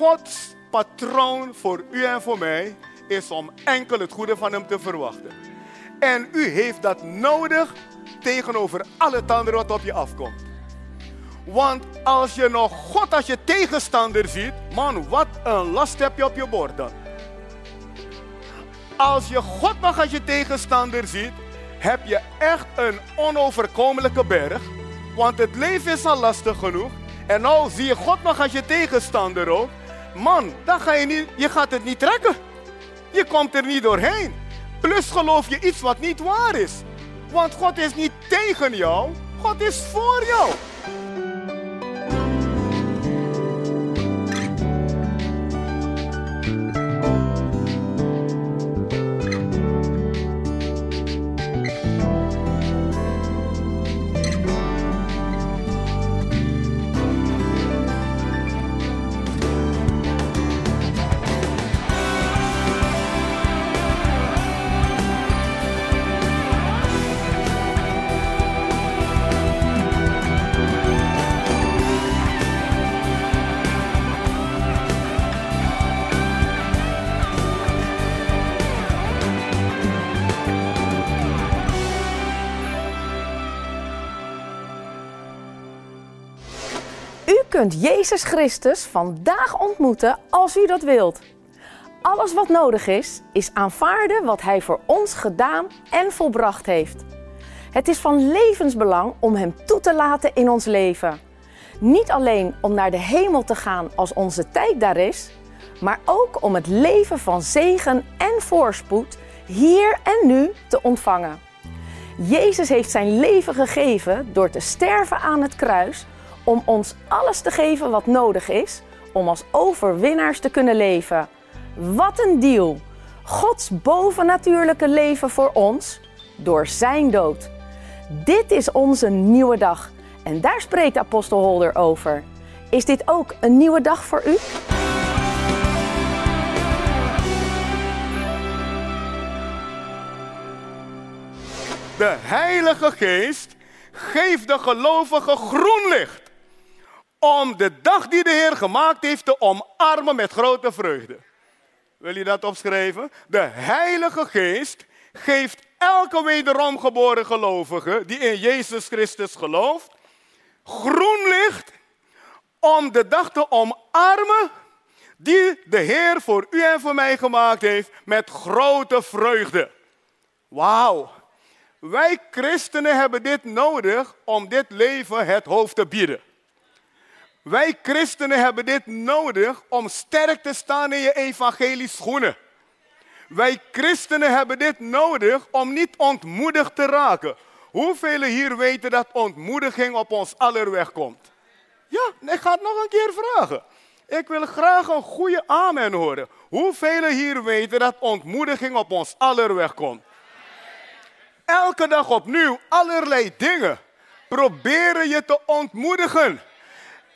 Gods patroon voor u en voor mij is om enkel het goede van Hem te verwachten. En u heeft dat nodig tegenover al het andere wat op je afkomt. Want als je nog God als je tegenstander ziet, man, wat een last heb je op je bord dan. Als je God nog als je tegenstander ziet, heb je echt een onoverkomelijke berg. Want het leven is al lastig genoeg. En nou zie je God nog als je tegenstander ook. Man, dan ga je, niet, je gaat het niet trekken. Je komt er niet doorheen. Plus geloof je iets wat niet waar is. Want God is niet tegen jou, God is voor jou. Jezus Christus vandaag ontmoeten als u dat wilt. Alles wat nodig is, is aanvaarden wat Hij voor ons gedaan en volbracht heeft. Het is van levensbelang om Hem toe te laten in ons leven. Niet alleen om naar de hemel te gaan als onze tijd daar is, maar ook om het leven van zegen en voorspoed hier en nu te ontvangen. Jezus heeft zijn leven gegeven door te sterven aan het kruis om ons alles te geven wat nodig is om als overwinnaars te kunnen leven. Wat een deal! Gods bovennatuurlijke leven voor ons door zijn dood. Dit is onze nieuwe dag en daar spreekt apostel Holder over. Is dit ook een nieuwe dag voor u? De Heilige Geest geeft de gelovigen groen licht om de dag die de Heer gemaakt heeft te omarmen met grote vreugde. Wil je dat opschrijven? De Heilige Geest geeft elke wederom geboren gelovige die in Jezus Christus gelooft groen licht om de dag te omarmen die de Heer voor u en voor mij gemaakt heeft met grote vreugde. Wauw. Wij christenen hebben dit nodig om dit leven het hoofd te bieden. Wij christenen hebben dit nodig om sterk te staan in je evangelisch schoenen. Wij christenen hebben dit nodig om niet ontmoedigd te raken. Hoeveel hier weten dat ontmoediging op ons allerweg komt? Ja, ik ga het nog een keer vragen. Ik wil graag een goede amen horen. Hoeveel hier weten dat ontmoediging op ons allerweg komt? Elke dag opnieuw allerlei dingen proberen je te ontmoedigen.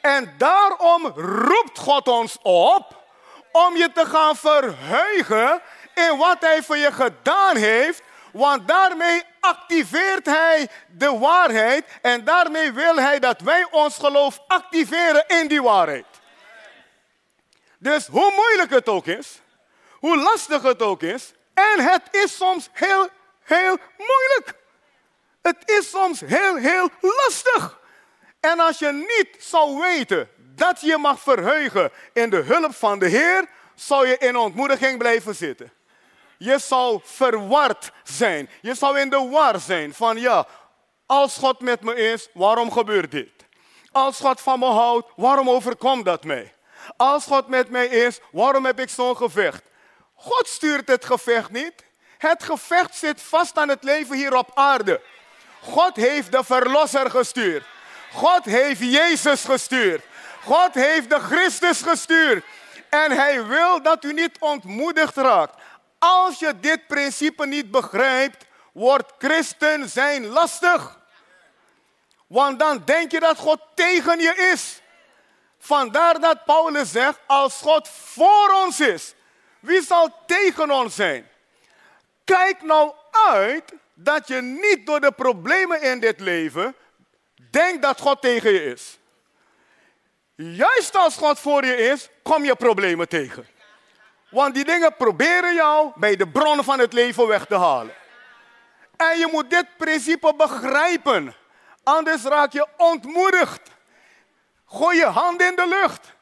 En daarom roept God ons op om je te gaan verheugen in wat Hij voor je gedaan heeft. Want daarmee activeert Hij de waarheid en daarmee wil Hij dat wij ons geloof activeren in die waarheid. Dus hoe moeilijk het ook is, hoe lastig het ook is, en het is soms heel, heel moeilijk. Het is soms heel, heel lastig. En als je niet zou weten dat je mag verheugen in de hulp van de Heer, zou je in ontmoediging blijven zitten. Je zou verward zijn. Je zou in de war zijn van ja, als God met me is, waarom gebeurt dit? Als God van me houdt, waarom overkomt dat mij? Als God met mij is, waarom heb ik zo'n gevecht? God stuurt het gevecht niet. Het gevecht zit vast aan het leven hier op aarde. God heeft de verlosser gestuurd. God heeft Jezus gestuurd. God heeft de Christus gestuurd. En hij wil dat u niet ontmoedigd raakt. Als je dit principe niet begrijpt, wordt christen zijn lastig. Want dan denk je dat God tegen je is. Vandaar dat Paulus zegt, als God voor ons is, wie zal tegen ons zijn? Kijk nou uit dat je niet door de problemen in dit leven denkt dat God tegen je is. Juist als God voor je is, kom je problemen tegen. Want die dingen proberen jou bij de bron van het leven weg te halen. En je moet dit principe begrijpen. Anders raak je ontmoedigd. Gooi je hand in de lucht.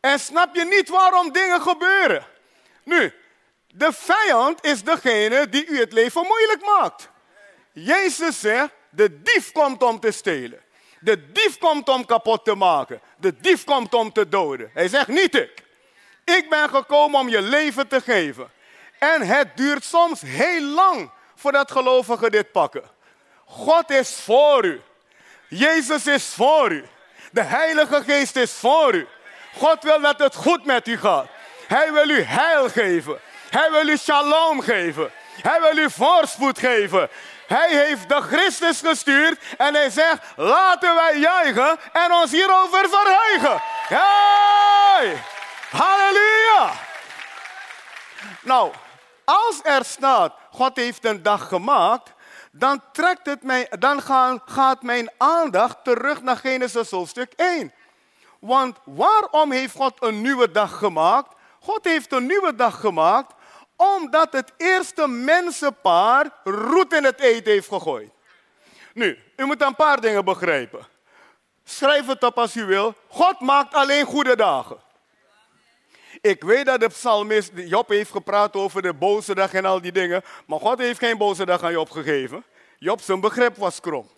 En snap je niet waarom dingen gebeuren. Nu, de vijand is degene die u het leven moeilijk maakt. Jezus zegt, de dief komt om te stelen. De dief komt om kapot te maken. De dief komt om te doden. Hij zegt niet ik. Ik ben gekomen om je leven te geven. En het duurt soms heel lang voordat gelovigen dit pakken. God is voor u. Jezus is voor u. De Heilige Geest is voor u. God wil dat het goed met u gaat. Hij wil u heil geven. Hij wil u shalom geven. Hij wil u voorspoed geven. Hij heeft de Christus gestuurd en hij zegt, laten wij juichen en ons hierover verheugen. Hey! Halleluja! Nou, als er staat, God heeft een dag gemaakt, dan, trekt het mij, dan gaat mijn aandacht terug naar Genesis hoofdstuk 1. Want waarom heeft God een nieuwe dag gemaakt? God heeft een nieuwe dag gemaakt omdat het eerste mensenpaar roet in het eten heeft gegooid. Nu, u moet een paar dingen begrijpen. Schrijf het op als u wil. God maakt alleen goede dagen. Ik weet dat de psalmist Job heeft gepraat over de boze dag en al die dingen. Maar God heeft geen boze dag aan Job gegeven. Job zijn begrip was krom.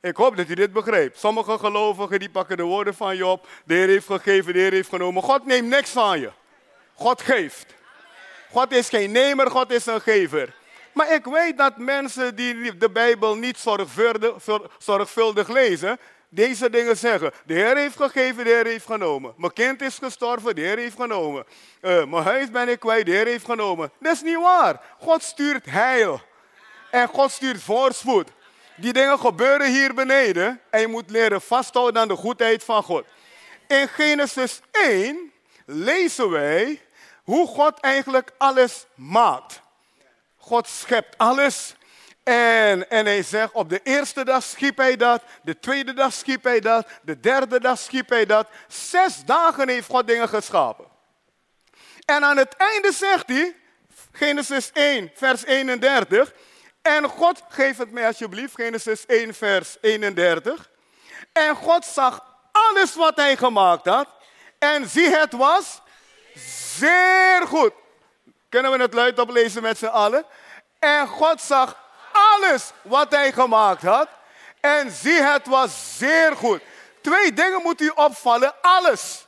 Ik hoop dat u dit begrijpt. Sommige gelovigen die pakken de woorden van Job. De Heer heeft gegeven, de Heer heeft genomen. God neemt niks van je. God geeft. God is geen nemer, God is een gever. Maar ik weet dat mensen die de Bijbel niet zorgvuldig, lezen, deze dingen zeggen. De Heer heeft gegeven, de Heer heeft genomen. Mijn kind is gestorven, de Heer heeft genomen. Uh, mijn huis ben ik kwijt, de Heer heeft genomen. Dat is niet waar. God stuurt heil. En God stuurt voorspoed. Die dingen gebeuren hier beneden. En je moet leren vasthouden aan de goedheid van God. In Genesis 1 lezen wij hoe God eigenlijk alles maakt. God schept alles. En, en hij zegt, op de eerste dag schiep hij dat, de tweede dag schiep hij dat, de derde dag schiep hij dat. Zes dagen heeft God dingen geschapen. En aan het einde zegt hij, Genesis 1, vers 31, en God, geef het mij alsjeblieft, Genesis 1, vers 31. En God zag alles wat hij gemaakt had, en zie het was zeer goed. Kunnen we het luid oplezen met z'n allen? En God zag alles wat hij gemaakt had. En zie, het was zeer goed. Twee dingen moet u opvallen. Alles.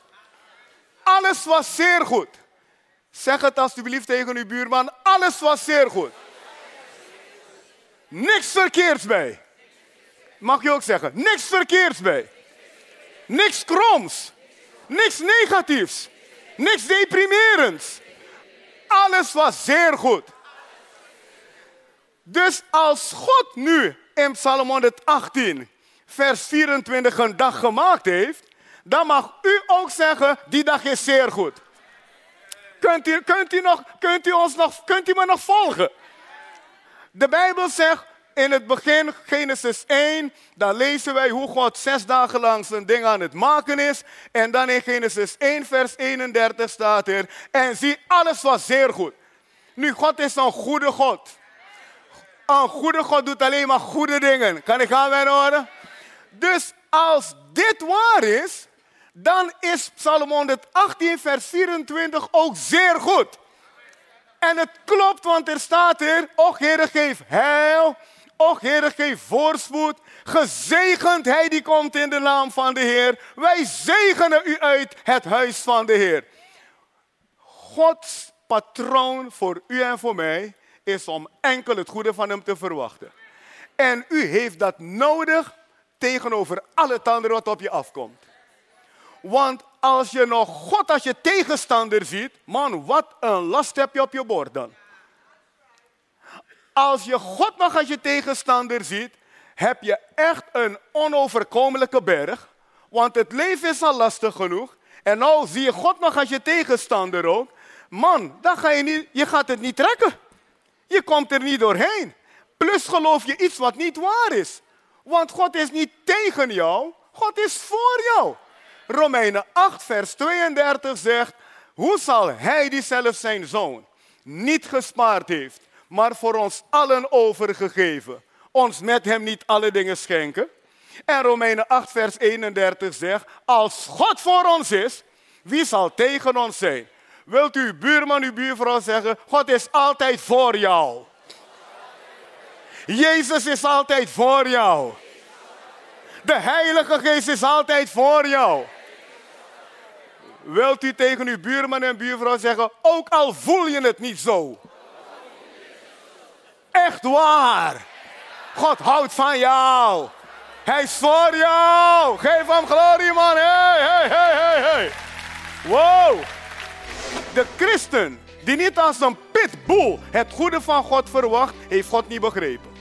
Alles was zeer goed. Zeg het alsjeblieft tegen uw buurman. Alles was zeer goed. Niks verkeerds bij. Mag je ook zeggen. Niks verkeerds bij. Niks kroms. Niks negatiefs. Niks deprimerends. Alles was zeer goed. Dus als God nu in Psalm 118, vers 24 een dag gemaakt heeft, dan mag u ook zeggen, die dag is zeer goed. Kunt u, kunt u, nog, kunt u, ons nog, kunt u me nog volgen? De Bijbel zegt, in het begin, Genesis 1, dan lezen wij hoe God zes dagen lang zijn ding aan het maken is. En dan in Genesis 1, vers 31 staat er, en zie, alles was zeer goed. Nu, God is een goede God. Een goede God doet alleen maar goede dingen. Kan ik aan mijn horen? Dus als dit waar is, dan is Psalm 118, vers 24 ook zeer goed. En het klopt, want er staat er, och Heer, geef heil Och Heer, geef voorspoed. Gezegend hij die komt in de naam van de Heer. Wij zegenen u uit het huis van de Heer. Gods patroon voor u en voor mij is om enkel het goede van hem te verwachten. En u heeft dat nodig tegenover al het andere wat op je afkomt. Want als je nog God als je tegenstander ziet, man, wat een last heb je op je bord dan. Als je God nog als je tegenstander ziet, heb je echt een onoverkomelijke berg. Want het leven is al lastig genoeg. En nou zie je God nog als je tegenstander ook. Man, dan ga je, niet, je gaat het niet trekken. Je komt er niet doorheen. Plus geloof je iets wat niet waar is. Want God is niet tegen jou, God is voor jou. Romeinen 8, vers 32 zegt, hoe zal hij die zelf zijn zoon niet gespaard heeft, maar voor ons allen overgegeven, ons met hem niet alle dingen schenken? En Romeinen 8, vers 31 zegt, als God voor ons is, wie zal tegen ons zijn? Wilt u buurman, uw buurvrouw zeggen, God is altijd voor jou. Jezus is altijd voor jou. De Heilige Geest is altijd voor jou. Wilt u tegen uw buurman en buurvrouw zeggen, ook al voel je het niet zo. Echt waar. God houdt van jou. Hij is voor jou. Geef hem glorie, man. Hey, hey, hey, hey, hey. Wow. De christen die niet als een pitbull het goede van God verwacht, heeft God niet begrepen.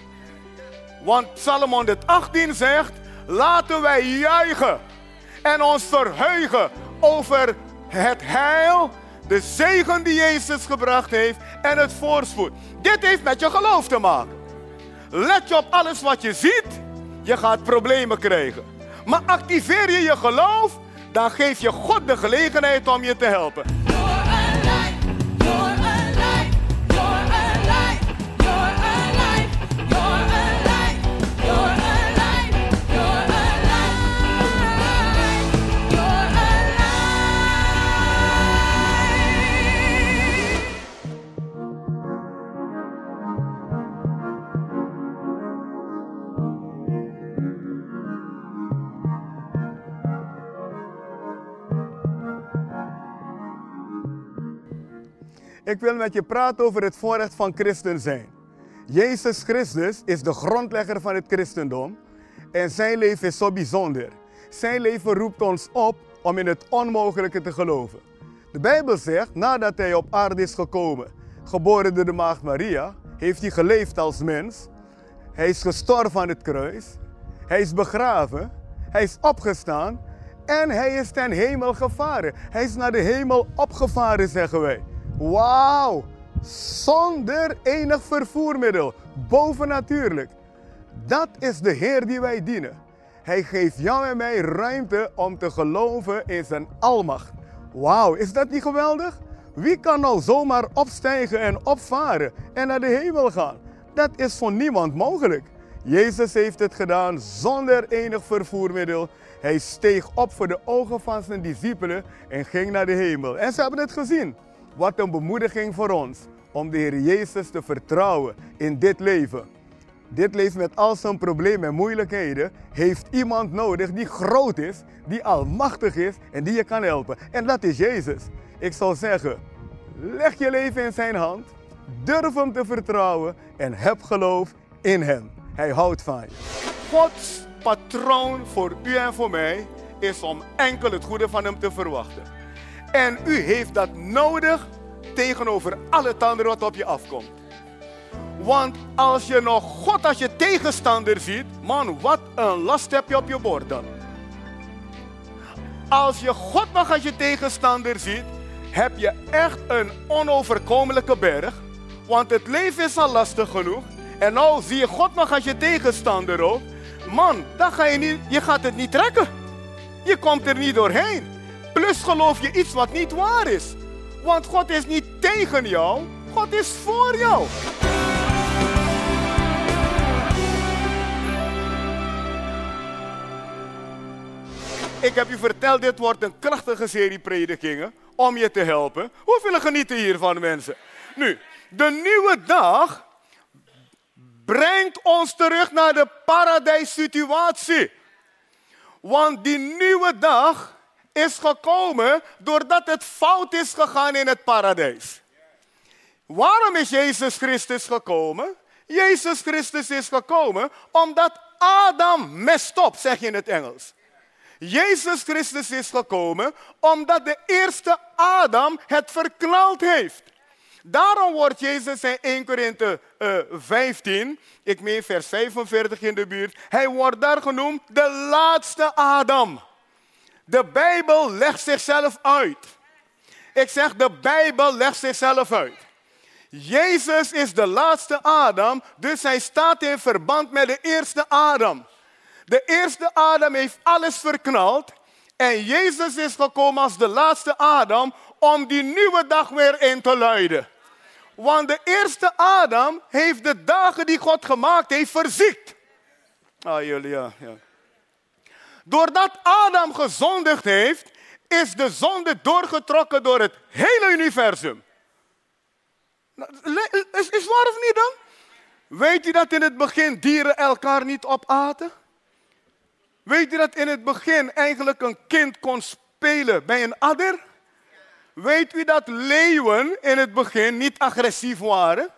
Want Psalm 118 zegt, laten wij juichen en ons verheugen over het heil, de zegen die Jezus gebracht heeft en het voorspoed. Dit heeft met je geloof te maken. Let je op alles wat je ziet, je gaat problemen krijgen. Maar activeer je je geloof, dan geef je God de gelegenheid om je te helpen. Ik wil met je praten over het voorrecht van christen zijn. Jezus Christus is de grondlegger van het christendom en zijn leven is zo bijzonder. Zijn leven roept ons op om in het onmogelijke te geloven. De Bijbel zegt, nadat hij op aarde is gekomen, geboren door de maagd Maria, heeft hij geleefd als mens. Hij is gestorven aan het kruis. Hij is begraven. Hij is opgestaan. En hij is ten hemel gevaren. Hij is naar de hemel opgevaren, zeggen wij. Wauw! Zonder enig vervoermiddel, bovennatuurlijk. Dat is de Heer die wij dienen. Hij geeft jou en mij ruimte om te geloven in zijn almacht. Wauw, is dat niet geweldig? Wie kan nou zomaar opstijgen en opvaren en naar de hemel gaan? Dat is voor niemand mogelijk. Jezus heeft het gedaan zonder enig vervoermiddel. Hij steeg op voor de ogen van zijn discipelen en ging naar de hemel. En ze hebben het gezien. Wat een bemoediging voor ons om de Heer Jezus te vertrouwen in dit leven. Dit leven met al zijn problemen en moeilijkheden heeft iemand nodig die groot is, die almachtig is en die je kan helpen. En dat is Jezus. Ik zou zeggen, leg je leven in zijn hand, durf hem te vertrouwen en heb geloof in hem. Hij houdt van je. Gods patroon voor u en voor mij is om enkel het goede van hem te verwachten. En u heeft dat nodig tegenover alle anderen wat op je afkomt. Want als je nog God als je tegenstander ziet, man, wat een last heb je op je bord dan. Als je God nog als je tegenstander ziet, heb je echt een onoverkomelijke berg. Want het leven is al lastig genoeg. En nou zie je God nog als je tegenstander ook. Man, dan ga je, niet, je gaat het niet trekken. Je komt er niet doorheen. Plus geloof je iets wat niet waar is. Want God is niet tegen jou, God is voor jou. Ik heb u verteld, dit wordt een krachtige serie predikingen om je te helpen. Hoeveel genieten hiervan, mensen? Nu, de nieuwe dag brengt ons terug naar de paradijssituatie. Want die nieuwe dag is gekomen doordat het fout is gegaan in het paradijs. Waarom is Jezus Christus gekomen? Jezus Christus is gekomen omdat Adam messed op, zeg je in het Engels. Jezus Christus is gekomen omdat de eerste Adam het verknald heeft. Daarom wordt Jezus in 1 Korinthe uh, 15, ik meen vers 45 in de buurt, hij wordt daar genoemd de laatste Adam. De Bijbel legt zichzelf uit. Ik zeg, de Bijbel legt zichzelf uit. Jezus is de laatste Adam, dus hij staat in verband met de eerste Adam. De eerste Adam heeft alles verknald En Jezus is gekomen als de laatste Adam om die nieuwe dag weer in te luiden. Want de eerste Adam heeft de dagen die God gemaakt heeft verziekt. Ah, jullie, ja, ja. Doordat Adam gezondigd heeft, is de zonde doorgetrokken door het hele universum. Nou, is, is waar of niet dan? Weet u dat in het begin dieren elkaar niet opaten? Weet u dat in het begin eigenlijk een kind kon spelen bij een adder? Weet u dat leeuwen in het begin niet agressief waren?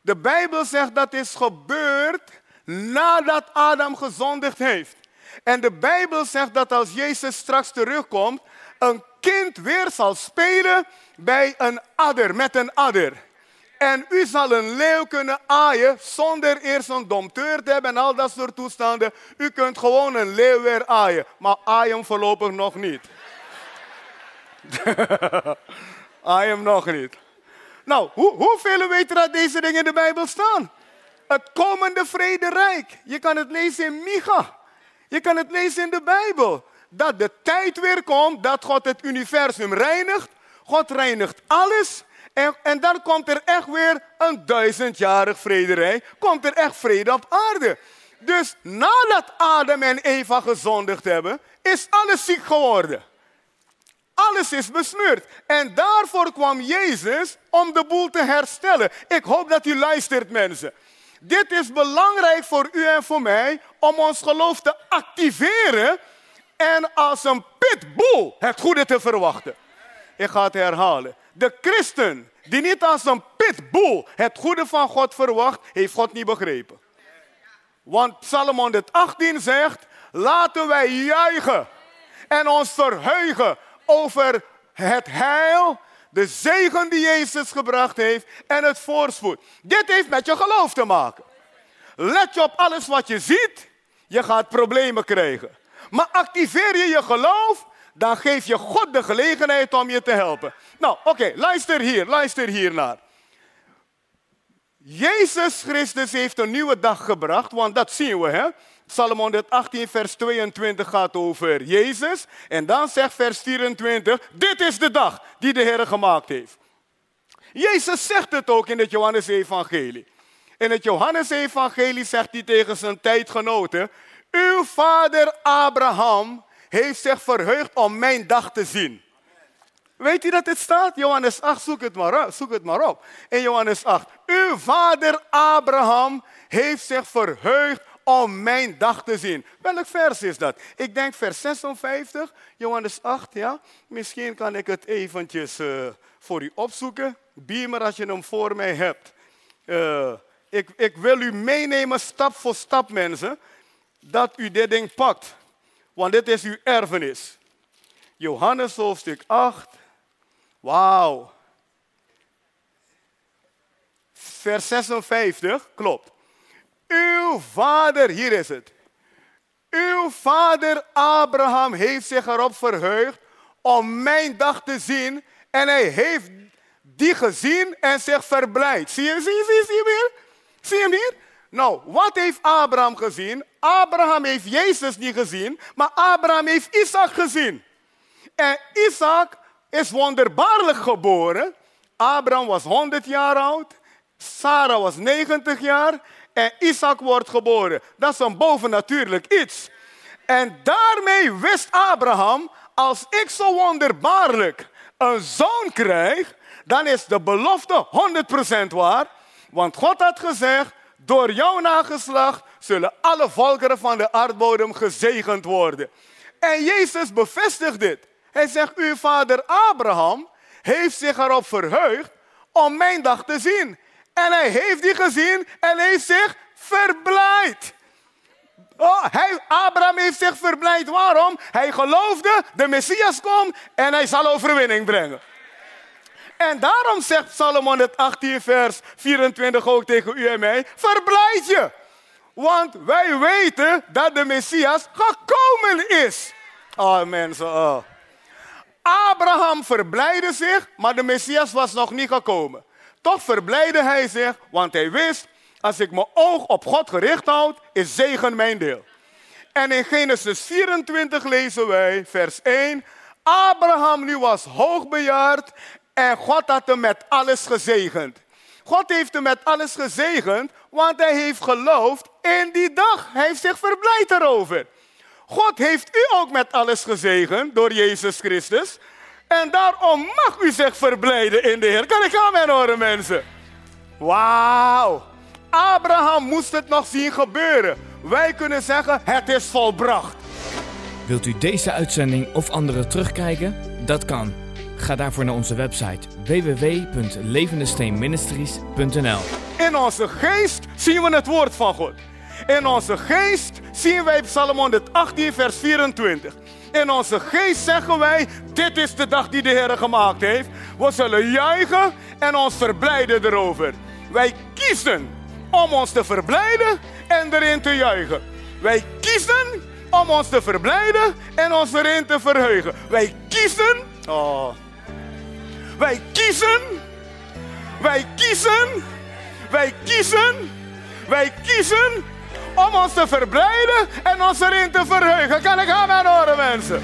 De Bijbel zegt dat is gebeurd nadat Adam gezondigd heeft. En de Bijbel zegt dat als Jezus straks terugkomt, een kind weer zal spelen bij een adder, met een adder. En u zal een leeuw kunnen aaien zonder eerst een domteur te hebben en al dat soort toestanden. U kunt gewoon een leeuw weer aaien, maar aai hem voorlopig nog niet. aai nog niet. Nou, hoe, hoeveel weten dat deze dingen in de Bijbel staan? Het komende vrederijk. Je kan het lezen in Micha. Je kan het lezen in de Bijbel. Dat de tijd weer komt dat God het universum reinigt. God reinigt alles. En, en dan komt er echt weer een duizendjarig vrederij. Komt er echt vrede op aarde. Dus nadat Adam en Eva gezondigd hebben, is alles ziek geworden. Alles is besmeurd. En daarvoor kwam Jezus om de boel te herstellen. Ik hoop dat u luistert, mensen. Dit is belangrijk voor u en voor mij om ons geloof te activeren en als een pitbull het goede te verwachten. Ik ga het herhalen. De christen die niet als een pitbull het goede van God verwacht, heeft God niet begrepen. Want Psalm 118 zegt, laten wij juichen en ons verheugen over het heil, de zegen die Jezus gebracht heeft en het voorspoed. Dit heeft met je geloof te maken. Let je op alles wat je ziet, je gaat problemen krijgen. Maar activeer je je geloof, dan geef je God de gelegenheid om je te helpen. Nou, oké, luister hier, luister hier naar. Jezus Christus heeft een nieuwe dag gebracht, want dat zien we, hè? Psalm 118, vers 22 gaat over Jezus. En dan zegt vers 24, dit is de dag die de Heer gemaakt heeft. Jezus zegt het ook in het Johannes-evangelie. In het Johannes-evangelie zegt hij tegen zijn tijdgenoten, uw vader Abraham heeft zich verheugd om mijn dag te zien. Weet u dat het staat? Johannes 8, zoek het maar op. Zoek het maar op. In Johannes 8. Uw vader Abraham heeft zich verheugd om mijn dag te zien. Welk vers is dat? Ik denk vers 56, Johannes 8, ja. Misschien kan ik het eventjes uh, voor u opzoeken. Beamer als je hem voor mij hebt. Uh, ik, ik wil u meenemen stap voor stap, mensen, dat u dit ding pakt. Want dit is uw erfenis. Johannes hoofdstuk 8. Wauw. Vers 56, klopt. Uw vader, hier is het. Uw vader Abraham heeft zich erop verheugd om mijn dag te zien. En hij heeft die gezien en zich verblijd. Zie je, zie zie je, zie je weer? Zie je hem hier? Nou, wat heeft Abraham gezien? Abraham heeft Jezus niet gezien, maar Abraham heeft Isaac gezien. En Isaac is wonderbaarlijk geboren. Abraham was 100 jaar oud, Sarah was 90 jaar en Isaac wordt geboren. Dat is een bovennatuurlijk iets. En daarmee wist Abraham, als ik zo wonderbaarlijk een zoon krijg, dan is de belofte 100% waar. Want God had gezegd, door jouw nageslacht zullen alle volkeren van de aardbodem gezegend worden. En Jezus bevestigt dit. Hij zegt, uw vader Abraham heeft zich erop verheugd om mijn dag te zien. En hij heeft die gezien en heeft zich verblijd. Oh, hij, Abraham heeft zich verblijd. Waarom? Hij geloofde, de Messias komt en hij zal overwinning brengen. En daarom zegt Salomon het 18 vers 24 ook tegen u en mij, verblijd je. Want wij weten dat de Messias gekomen is. Oh mensen. Abraham verblijde zich, maar de Messias was nog niet gekomen. Toch verblijde hij zich, want hij wist, als ik mijn oog op God gericht houd, is zegen mijn deel. En in Genesis 24 lezen wij, vers 1. Abraham nu was hoogbejaard en God had hem met alles gezegend. God heeft hem met alles gezegend, want hij heeft geloofd in die dag. Hij heeft zich verblijd erover. God heeft u ook met alles gezegend door Jezus Christus. En daarom mag u zich verblijden in de Heer. Kan ik aan horen, mensen? Wauw. Abraham moest het nog zien gebeuren. Wij kunnen zeggen, het is volbracht. Wilt u deze uitzending of andere terugkijken? Dat kan. Ga daarvoor naar onze website www.levendesteenministries.nl In onze geest zien we het woord van God. In onze geest zien wij Psalm 118, vers 24. In onze geest zeggen wij, dit is de dag die de Heer gemaakt heeft. We zullen juichen en ons verblijden erover. Wij kiezen om ons te verblijden en erin te juichen. Wij kiezen om ons te verblijden en ons erin te verheugen. Wij kiezen. Oh. Wij kiezen. Wij kiezen. Wij kiezen. Wij kiezen om ons te verblijden en ons erin te verheugen. Kan ik aan horen, mensen?